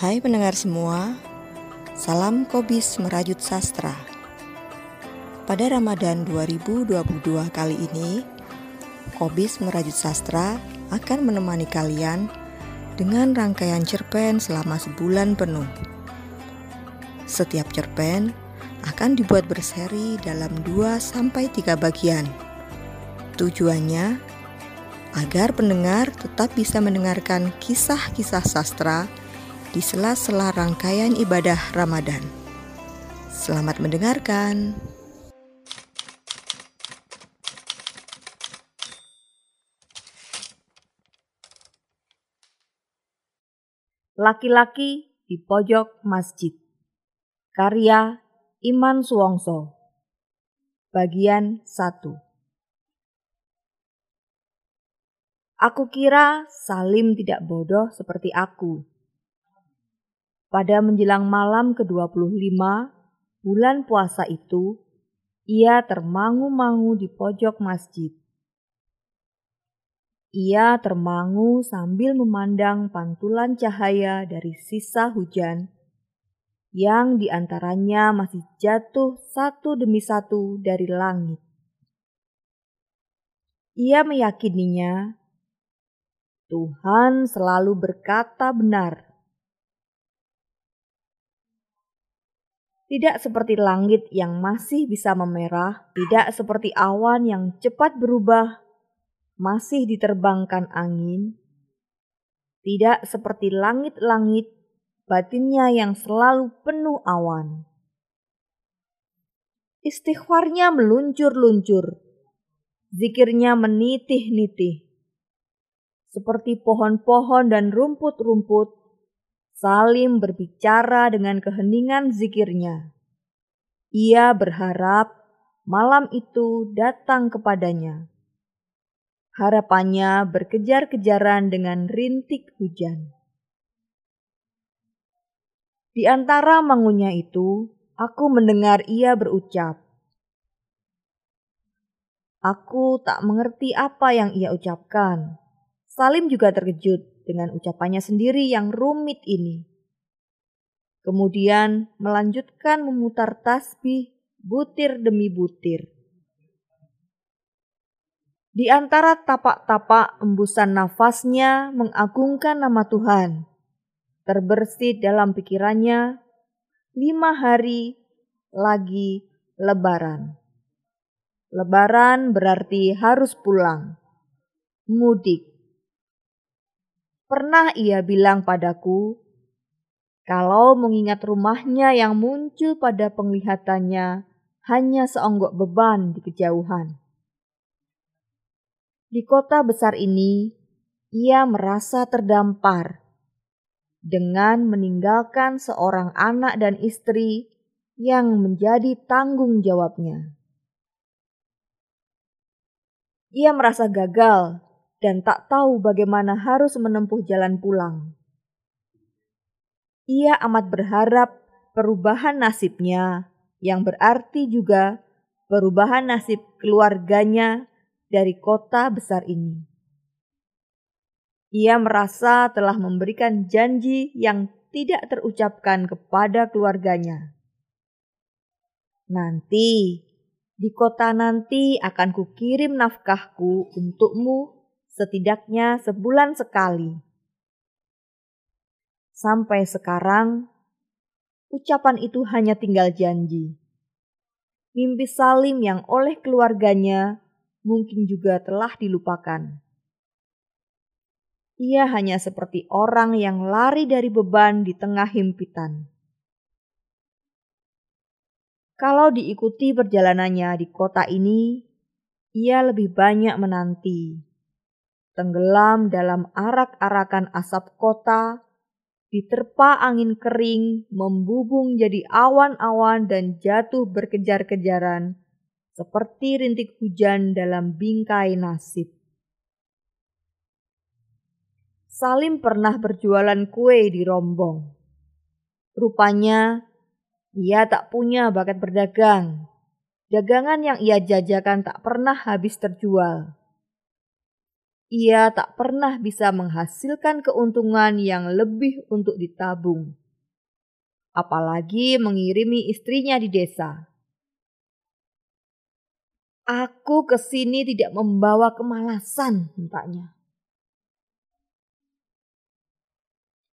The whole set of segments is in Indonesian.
Hai pendengar semua, salam Kobis Merajut Sastra. Pada Ramadan 2022 kali ini, Kobis Merajut Sastra akan menemani kalian dengan rangkaian cerpen selama sebulan penuh. Setiap cerpen akan dibuat berseri dalam 2 sampai 3 bagian. Tujuannya agar pendengar tetap bisa mendengarkan kisah-kisah sastra di sela-sela rangkaian ibadah Ramadan. Selamat mendengarkan. Laki-laki di pojok masjid. Karya Iman Suwongso. Bagian 1. Aku kira Salim tidak bodoh seperti aku. Pada menjelang malam ke-25 bulan puasa itu, ia termangu-mangu di pojok masjid. Ia termangu sambil memandang pantulan cahaya dari sisa hujan yang di antaranya masih jatuh satu demi satu dari langit. Ia meyakininya Tuhan selalu berkata benar. Tidak seperti langit yang masih bisa memerah, tidak seperti awan yang cepat berubah, masih diterbangkan angin, tidak seperti langit-langit batinnya yang selalu penuh awan. Istighfarnya meluncur-luncur, zikirnya menitih-nitih seperti pohon-pohon dan rumput-rumput, Salim berbicara dengan keheningan zikirnya. Ia berharap malam itu datang kepadanya. Harapannya berkejar-kejaran dengan rintik hujan. Di antara mangunya itu, aku mendengar ia berucap, Aku tak mengerti apa yang ia ucapkan. Salim juga terkejut dengan ucapannya sendiri yang rumit ini. Kemudian melanjutkan memutar tasbih butir demi butir. Di antara tapak-tapak embusan nafasnya mengagungkan nama Tuhan. Terbersit dalam pikirannya, lima hari lagi lebaran. Lebaran berarti harus pulang, mudik. Pernah ia bilang padaku, kalau mengingat rumahnya yang muncul pada penglihatannya hanya seonggok beban di kejauhan. Di kota besar ini, ia merasa terdampar dengan meninggalkan seorang anak dan istri yang menjadi tanggung jawabnya. Ia merasa gagal dan tak tahu bagaimana harus menempuh jalan pulang. Ia amat berharap perubahan nasibnya, yang berarti juga perubahan nasib keluarganya dari kota besar ini. Ia merasa telah memberikan janji yang tidak terucapkan kepada keluarganya. Nanti, di kota nanti akan kukirim nafkahku untukmu setidaknya sebulan sekali. Sampai sekarang, ucapan itu hanya tinggal janji. Mimpi Salim yang oleh keluarganya mungkin juga telah dilupakan. Ia hanya seperti orang yang lari dari beban di tengah himpitan. Kalau diikuti perjalanannya di kota ini, ia lebih banyak menanti tenggelam dalam arak-arakan asap kota, diterpa angin kering, membubung jadi awan-awan dan jatuh berkejar-kejaran, seperti rintik hujan dalam bingkai nasib. Salim pernah berjualan kue di Rombong. Rupanya, ia tak punya bakat berdagang. Dagangan yang ia jajakan tak pernah habis terjual. Ia tak pernah bisa menghasilkan keuntungan yang lebih untuk ditabung. Apalagi mengirimi istrinya di desa. Aku ke sini tidak membawa kemalasan, hentaknya.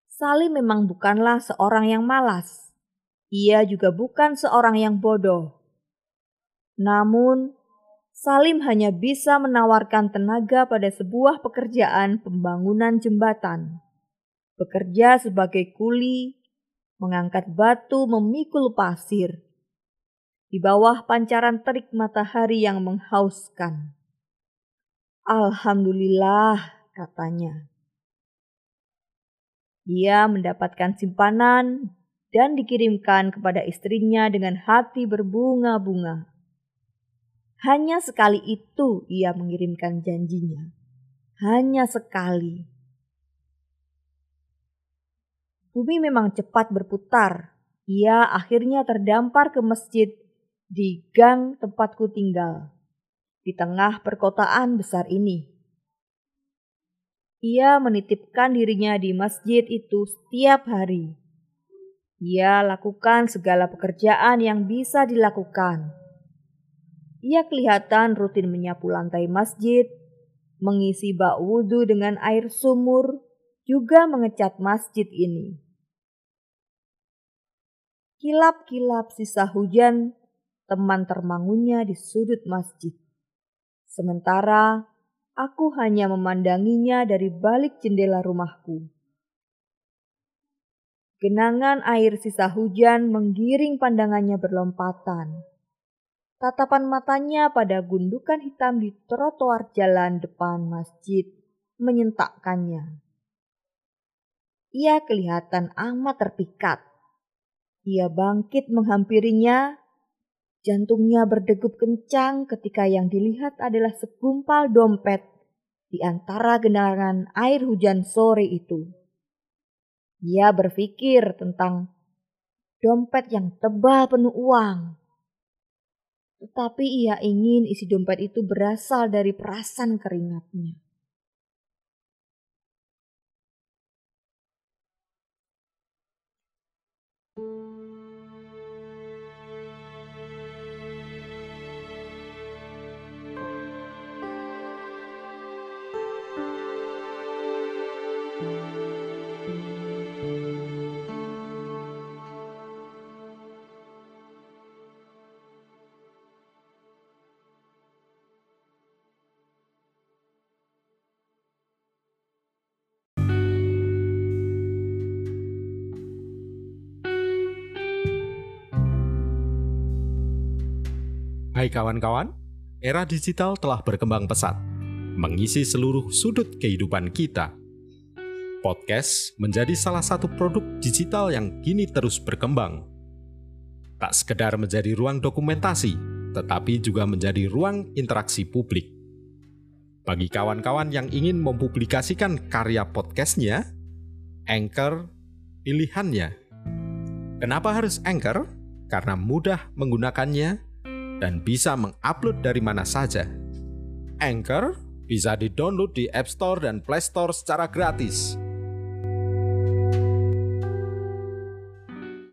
Salim memang bukanlah seorang yang malas. Ia juga bukan seorang yang bodoh. Namun, Salim hanya bisa menawarkan tenaga pada sebuah pekerjaan pembangunan jembatan. Bekerja sebagai kuli, mengangkat batu memikul pasir. Di bawah pancaran terik matahari yang menghauskan. Alhamdulillah, katanya. Ia mendapatkan simpanan dan dikirimkan kepada istrinya dengan hati berbunga-bunga. Hanya sekali itu ia mengirimkan janjinya. Hanya sekali. Bumi memang cepat berputar. Ia akhirnya terdampar ke masjid di gang tempatku tinggal, di tengah perkotaan besar ini. Ia menitipkan dirinya di masjid itu setiap hari. Ia lakukan segala pekerjaan yang bisa dilakukan. Ia kelihatan rutin menyapu lantai masjid, mengisi bak wudhu dengan air sumur, juga mengecat masjid ini. Kilap-kilap sisa hujan teman termangunya di sudut masjid. Sementara Aku hanya memandanginya dari balik jendela rumahku. Genangan air sisa hujan menggiring pandangannya berlompatan. Tatapan matanya pada gundukan hitam di trotoar jalan depan masjid menyentakkannya. Ia kelihatan amat terpikat. Ia bangkit menghampirinya Jantungnya berdegup kencang ketika yang dilihat adalah segumpal dompet di antara genangan air hujan sore itu. Ia berpikir tentang dompet yang tebal penuh uang. Tetapi ia ingin isi dompet itu berasal dari perasan keringatnya. Hai kawan-kawan, era digital telah berkembang pesat, mengisi seluruh sudut kehidupan kita. Podcast menjadi salah satu produk digital yang kini terus berkembang. Tak sekedar menjadi ruang dokumentasi, tetapi juga menjadi ruang interaksi publik. Bagi kawan-kawan yang ingin mempublikasikan karya podcastnya, Anchor pilihannya. Kenapa harus Anchor? Karena mudah menggunakannya dan bisa mengupload dari mana saja. Anchor bisa di-download di App Store dan Play Store secara gratis.